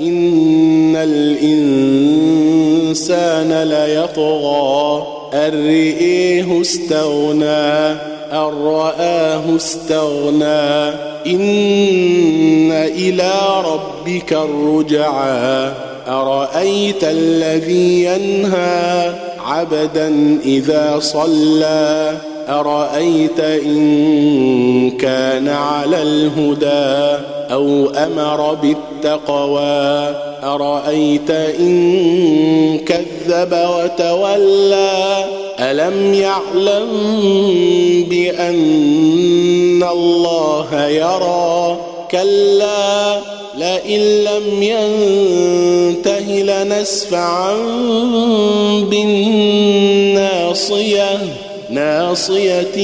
إن الإنسان ليطغى أن رئيه استغنى أن رآه استغنى إن إلى ربك الرجعى. أرأيت الذي ينهى عبدا إذا صلى؟ أرأيت إن كان على الهدى؟ أو أمر بالتقوى أرأيت إن كذب وتولى؟ ألم يعلم بأن الله يرى؟ كلا لئن لم ينته لنسفعا بالناصية ناصية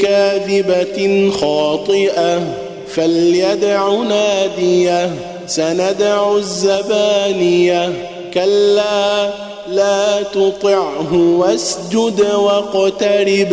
كاذبة خاطئة. فليدع ناديه سندع الزبانيه. كلا لا تطعه واسجد واقترب.